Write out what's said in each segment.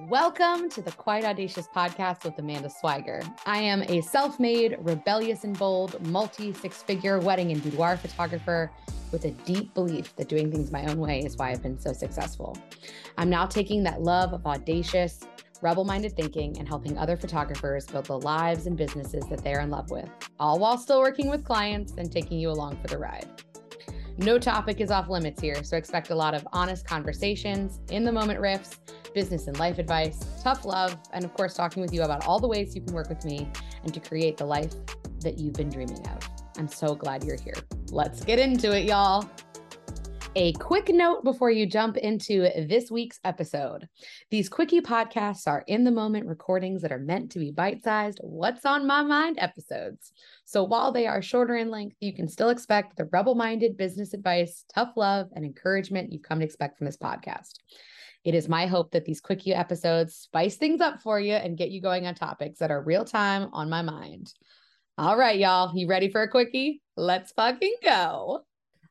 Welcome to the Quite Audacious podcast with Amanda Swiger. I am a self made, rebellious and bold, multi six figure wedding and boudoir photographer with a deep belief that doing things my own way is why I've been so successful. I'm now taking that love of audacious, rebel minded thinking and helping other photographers build the lives and businesses that they're in love with, all while still working with clients and taking you along for the ride. No topic is off limits here, so expect a lot of honest conversations, in the moment riffs, business and life advice, tough love, and of course, talking with you about all the ways you can work with me and to create the life that you've been dreaming of. I'm so glad you're here. Let's get into it, y'all. A quick note before you jump into this week's episode. These quickie podcasts are in the moment recordings that are meant to be bite sized, what's on my mind episodes. So while they are shorter in length, you can still expect the rebel minded business advice, tough love, and encouragement you've come to expect from this podcast. It is my hope that these quickie episodes spice things up for you and get you going on topics that are real time on my mind. All right, y'all, you ready for a quickie? Let's fucking go.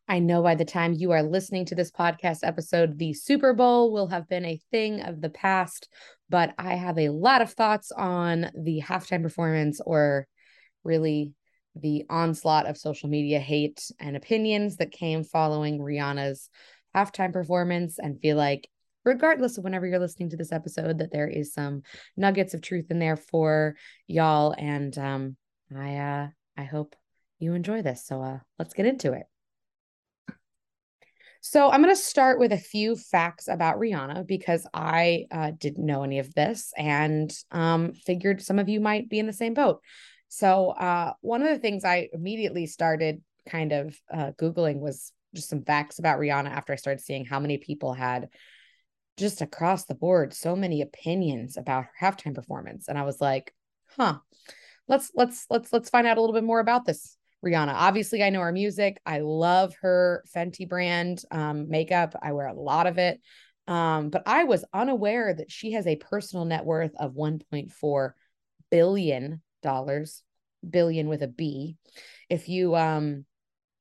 I know by the time you are listening to this podcast episode, the Super Bowl will have been a thing of the past, but I have a lot of thoughts on the halftime performance or really the onslaught of social media hate and opinions that came following Rihanna's halftime performance and feel like regardless of whenever you're listening to this episode that there is some nuggets of truth in there for y'all and um I uh I hope you enjoy this. So uh let's get into it. So I'm going to start with a few facts about Rihanna because I uh, didn't know any of this and um, figured some of you might be in the same boat. So uh, one of the things I immediately started kind of uh, Googling was just some facts about Rihanna after I started seeing how many people had just across the board so many opinions about her halftime performance. And I was like, huh, let's let's let's let's find out a little bit more about this Rihanna. Obviously, I know her music. I love her Fenty brand um, makeup. I wear a lot of it. Um, but I was unaware that she has a personal net worth of 1.4 billion dollars, billion with a B. If you um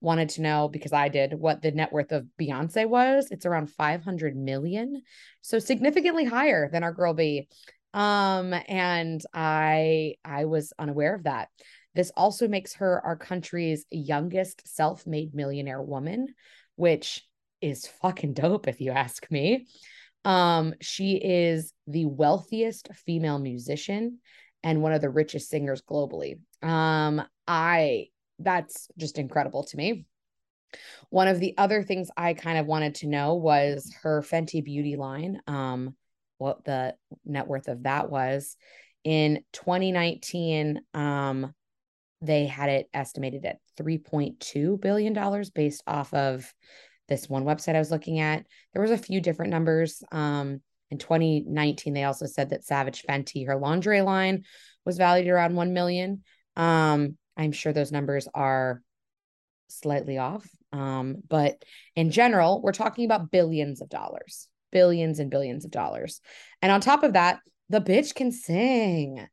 wanted to know because I did what the net worth of Beyonce was, it's around 500 million. So significantly higher than our girl B. Um and I I was unaware of that. This also makes her our country's youngest self made millionaire woman, which is fucking dope, if you ask me. Um, she is the wealthiest female musician and one of the richest singers globally. Um, I that's just incredible to me. One of the other things I kind of wanted to know was her Fenty Beauty line. Um, what the net worth of that was in 2019. Um, they had it estimated at $3.2 billion based off of this one website I was looking at. There was a few different numbers. Um, in 2019, they also said that Savage Fenty, her lingerie line, was valued around 1 million. Um, I'm sure those numbers are slightly off. Um, but in general, we're talking about billions of dollars, billions and billions of dollars. And on top of that, the bitch can sing.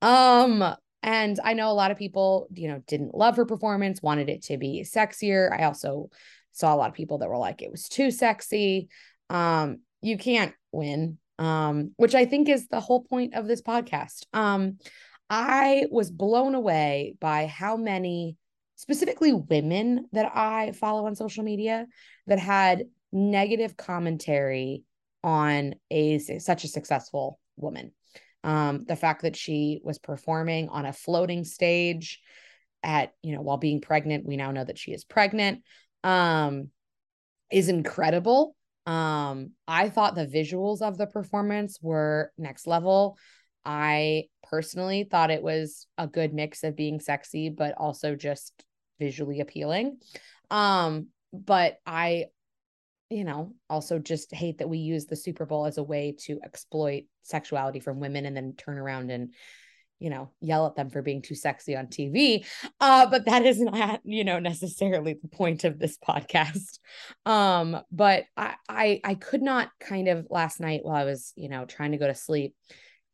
Um, and I know a lot of people, you know, didn't love her performance, wanted it to be sexier. I also saw a lot of people that were like, it was too sexy. Um, you can't win, um, which I think is the whole point of this podcast. Um, I was blown away by how many, specifically women that I follow on social media, that had negative commentary on a such a successful woman um, the fact that she was performing on a floating stage at you know while being pregnant we now know that she is pregnant um is incredible. Um i thought the visuals of the performance were next level. I personally thought it was a good mix of being sexy but also just visually appealing. Um but i you know, also just hate that we use the Super Bowl as a way to exploit sexuality from women and then turn around and, you know, yell at them for being too sexy on TV. Uh, but that is not, you know, necessarily the point of this podcast. Um, but I, I I could not kind of last night while I was, you know, trying to go to sleep,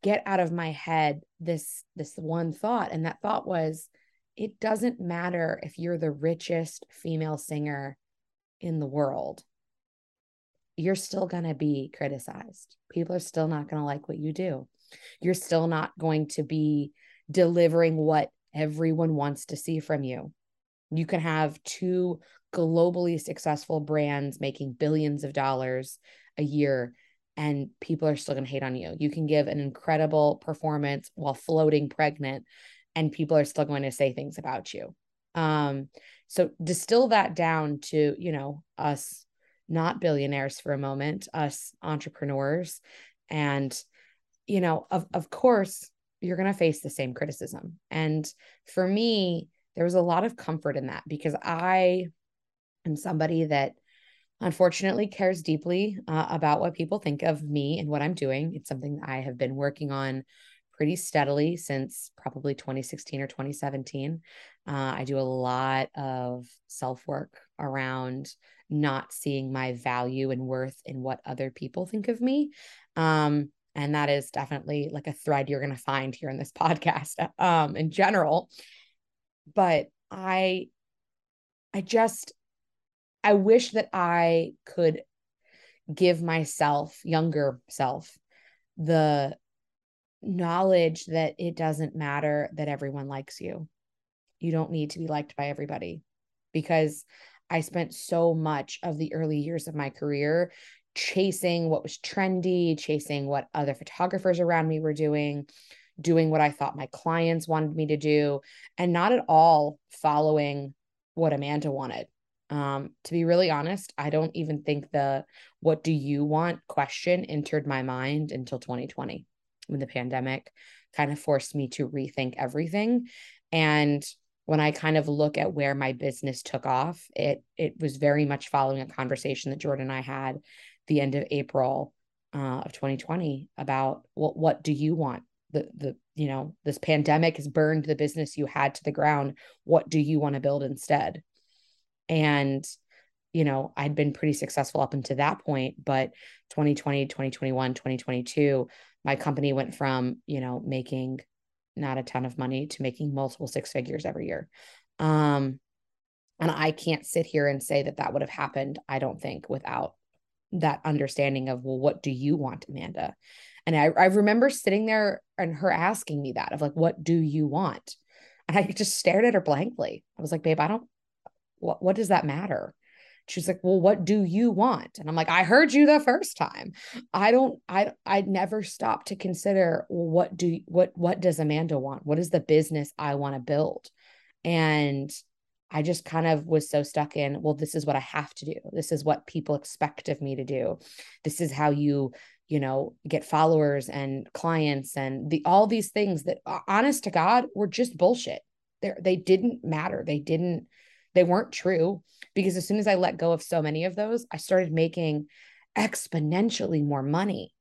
get out of my head this this one thought. And that thought was it doesn't matter if you're the richest female singer in the world you're still going to be criticized. People are still not going to like what you do. You're still not going to be delivering what everyone wants to see from you. You can have two globally successful brands making billions of dollars a year and people are still going to hate on you. You can give an incredible performance while floating pregnant and people are still going to say things about you. Um, so distill that down to, you know, us not billionaires for a moment, us entrepreneurs. And, you know, of, of course, you're going to face the same criticism. And for me, there was a lot of comfort in that because I am somebody that unfortunately cares deeply uh, about what people think of me and what I'm doing. It's something that I have been working on pretty steadily since probably 2016 or 2017. Uh, I do a lot of self work around not seeing my value and worth in what other people think of me. Um, and that is definitely like a thread you're going to find here in this podcast um, in general. But I, I just, I wish that I could give myself, younger self, the knowledge that it doesn't matter that everyone likes you. You don't need to be liked by everybody because I spent so much of the early years of my career chasing what was trendy, chasing what other photographers around me were doing, doing what I thought my clients wanted me to do, and not at all following what Amanda wanted. Um, to be really honest, I don't even think the what do you want question entered my mind until 2020 when the pandemic kind of forced me to rethink everything. And when I kind of look at where my business took off, it it was very much following a conversation that Jordan and I had the end of April uh, of 2020 about what what do you want? The the you know this pandemic has burned the business you had to the ground. What do you want to build instead? And you know I'd been pretty successful up until that point, but 2020, 2021, 2022 my company went from you know making not a ton of money to making multiple six figures every year. Um and i can't sit here and say that that would have happened i don't think without that understanding of well what do you want amanda? And i, I remember sitting there and her asking me that of like what do you want? And i just stared at her blankly. I was like babe i don't what, what does that matter she's like well what do you want? And i'm like i heard you the first time. I don't i i never stop to consider well, what do what what does amanda want? What is the business i want to build? And i just kind of was so stuck in well this is what i have to do. This is what people expect of me to do. This is how you you know get followers and clients and the all these things that honest to god were just bullshit. They they didn't matter. They didn't they weren't true because as soon as I let go of so many of those, I started making exponentially more money.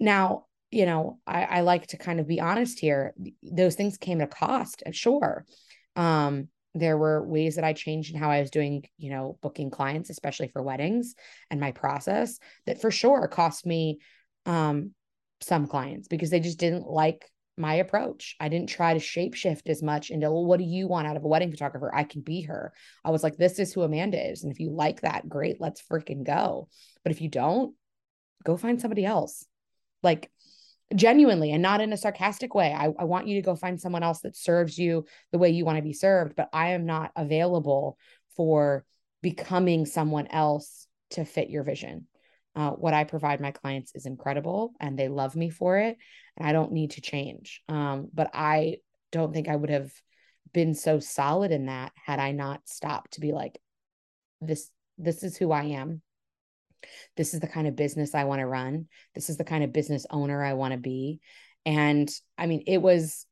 Now, you know, I, I like to kind of be honest here. Those things came at a cost, sure. Um, there were ways that I changed in how I was doing, you know, booking clients, especially for weddings and my process that for sure cost me um, some clients because they just didn't like my approach. I didn't try to shapeshift as much into, well, what do you want out of a wedding photographer? I can be her. I was like, this is who Amanda is. And if you like that, great, let's freaking go. But if you don't, go find somebody else. Like genuinely and not in a sarcastic way. I, I want you to go find someone else that serves you the way you want to be served, but I am not available for becoming someone else to fit your vision. Uh, what I provide my clients is incredible and they love me for it. And I don't need to change. Um, but I don't think I would have been so solid in that had I not stopped to be like, this, this is who I am. This is the kind of business I want to run. This is the kind of business owner I want to be. And I mean, it was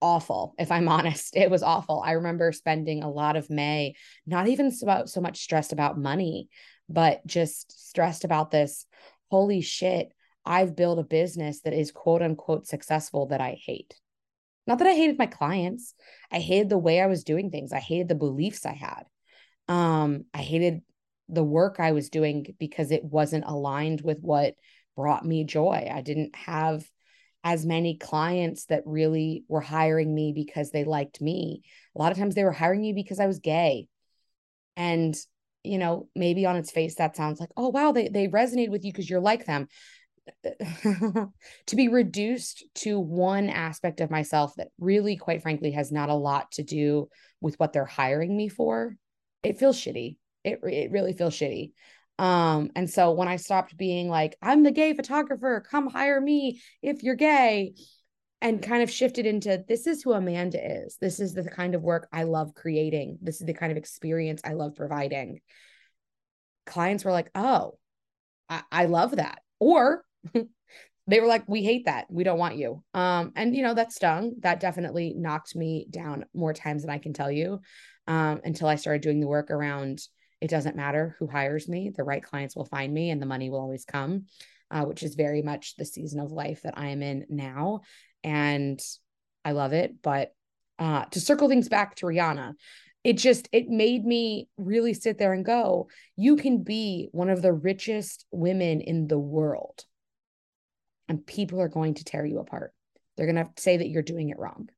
awful if i'm honest it was awful i remember spending a lot of may not even so, so much stressed about money but just stressed about this. Holy shit, I've built a business that is quote unquote successful that I hate. Not that I hated my clients, I hated the way I was doing things, I hated the beliefs I had. Um, I hated the work I was doing because it wasn't aligned with what brought me joy. I didn't have as many clients that really were hiring me because they liked me. A lot of times they were hiring me because I was gay. And you know, maybe on its face that sounds like, oh wow, they they resonate with you because you're like them. to be reduced to one aspect of myself that really, quite frankly, has not a lot to do with what they're hiring me for, it feels shitty. It it really feels shitty. Um, and so when I stopped being like, I'm the gay photographer, come hire me if you're gay, and kind of shifted into this is who Amanda is. This is the kind of work I love creating. This is the kind of experience I love providing. Clients were like, oh, I, I love that. Or they were like, we hate that. We don't want you. Um, and you know, that stung. That definitely knocked me down more times than I can tell you. Um, until I started doing the work around it doesn't matter who hires me, the right clients will find me and the money will always come. Uh, which is very much the season of life that I am in now and I love it. But uh, to circle things back to Rihanna, it just it made me really sit there and go, you can be one of the richest women in the world, and people are going to tear you apart. They're going to say that you're doing it wrong.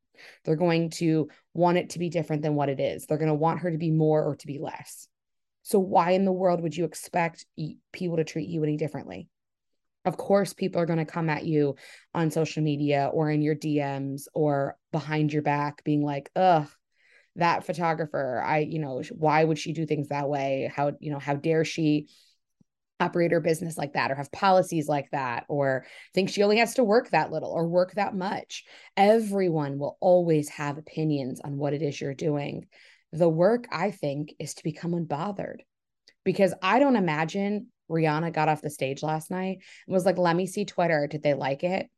They're going to want it to be different than what it is. They're going to want her to be more or to be less. So, why in the world would you expect people to treat you any differently? Of course people are going to come at you on social media or in your DMs or behind your back being like ugh that photographer I you know why would she do things that way? How you know how dare she operate her business like that or have policies like that or think she only has to work that little or work that much? Everyone will always have opinions on what it is you're doing. The work i think is to become unbothered because i don't imagine Rihanna got off the stage last night and was like, let me see Twitter. Did they like it?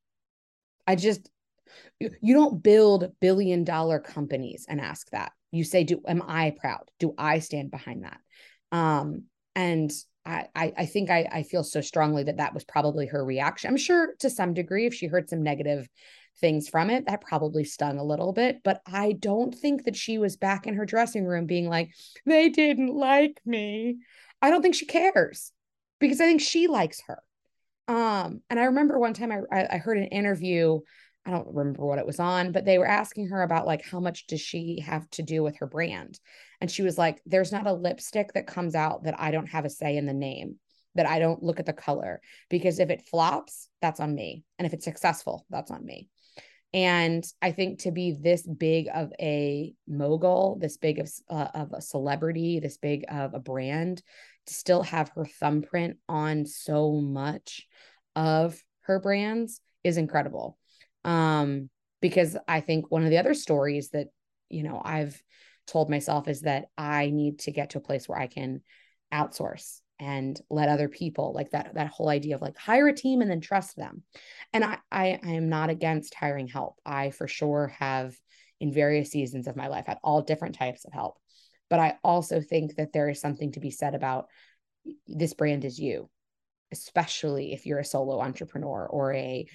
I just, you don't build billion dollar companies and ask that. You say, do, am I proud? Do I stand behind that? Um, and I, I, think I, I feel so strongly that that was probably her reaction. I'm sure to some degree, if she heard some negative things from it, that probably stung a little bit. But I don't think that she was back in her dressing room being like, they didn't like me. I don't think she cares because I think she likes her. Um, and I remember one time I, I heard an interview, I don't remember what it was on, but they were asking her about like how much does she have to do with her brand? And she was like, There's not a lipstick that comes out that I don't have a say in the name, that I don't look at the color. Because if it flops, that's on me. And if it's successful, that's on me. And I think to be this big of a mogul, this big of, uh, of a celebrity, this big of a brand, still have her thumbprint on so much of her brands is incredible. Um, because I think one of the other stories that, you know, I've told myself is that I need to get to a place where I can outsource and let other people like that that whole idea of like hire a team and then trust them. And I, I i am not against hiring help. I for sure have in various seasons of my life had all different types of help but I also think that there is something to be said about this brand is you, especially if you're a solo entrepreneur or a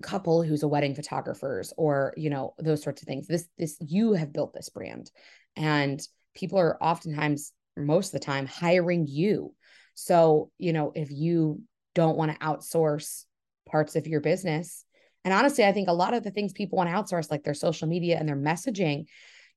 couple who's a wedding photographers or you know those sorts of things. This this you have built this brand and people are oftentimes most of the time hiring you. So you know if you don't want to outsource parts of your business and honestly i think a lot of the things people want to outsource like their social media and their messaging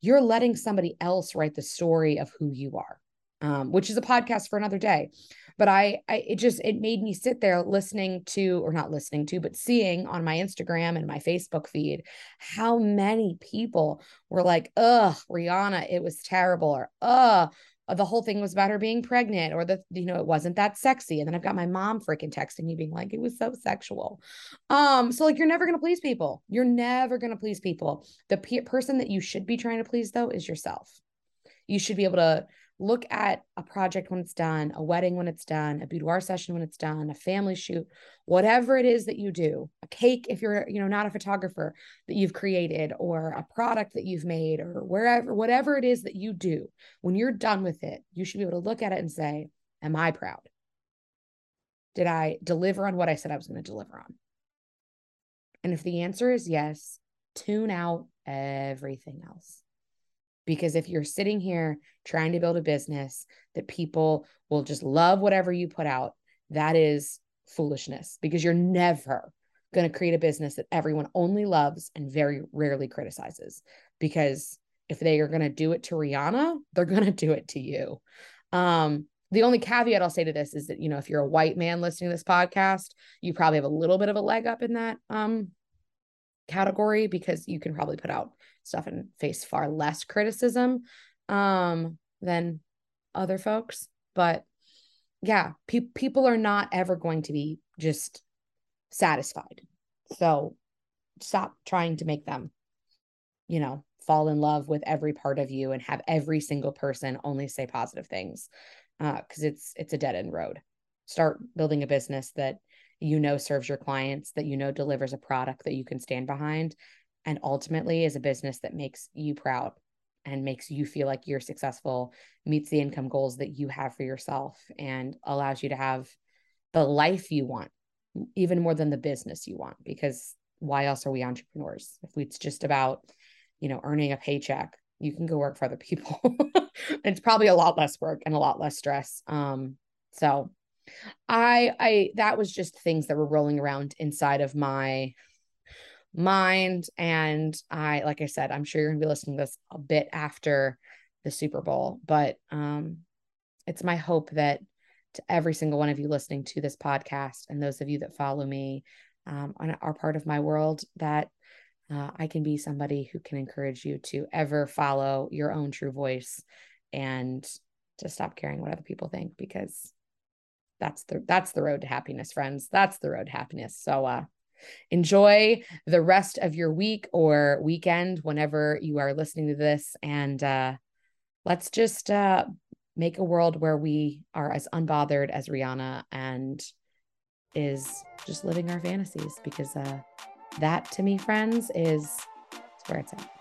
you're letting somebody else write the story of who you are um, which is a podcast for another day. But I, I it just it made me sit there listening to or not listening to but seeing on my instagram and my facebook feed how many people were like ugh rihanna it was terrible or ugh the whole thing was about her being pregnant or the you know it wasn't that sexy. And then i've got my mom freaking texting me being like it was so sexual. Um so like you're never going to please people. You're never going to please people. The pe- person that you should be trying to please though is yourself. You should be able to look at a project when it's done, a wedding when it's done, a boudoir session when it's done, a family shoot, whatever it is that you do, a cake if you're, you know, not a photographer that you've created or a product that you've made or wherever whatever it is that you do, when you're done with it, you should be able to look at it and say, am I proud? Did I deliver on what I said I was going to deliver on? And if the answer is yes, tune out everything else. Because if you're sitting here trying to build a business that people will just love whatever you put out, that is foolishness because you're never going to create a business that everyone only loves and very rarely criticizes. Because if they are going to do it to Rihanna, they're going to do it to you. Um, the only caveat I'll say to this is that, you know, if you're a white man listening to this podcast, you probably have a little bit of a leg up in that um category because you can probably put out stuff and face far less criticism um than other folks. But yeah, pe- people are not ever going to be just satisfied. So stop trying to make them, you know, fall in love with every part of you and have every single person only say positive things Uh, because it's it's a dead end road start building a business that you know serves your clients that you know delivers a product that you can stand behind and ultimately is a business that makes you proud and makes you feel like you're successful meets the income goals that you have for yourself and allows you to have the life you want even more than the business you want because why else are we entrepreneurs? If it's just about you know earning a paycheck you can go work for other people. It's probably a lot less work and a lot less stress um so i i that was just things that were rolling around inside of my mind. And i like i said i'm sure you're going to be listening to this a bit after the super bowl but um it's my hope that to every single one of you listening to this podcast and those of you that follow me um, are part of my world that uh, I can be somebody who can encourage you to ever follow your own true voice and to stop caring what other people think because that's the that's the road to happiness friends. That's the road to happiness. So uh enjoy the rest of your week or weekend whenever you are listening to this. And uh let's just uh make a world where we are as unbothered as Rihanna and is just living our fantasies because uh that to me, friends, is where it's at.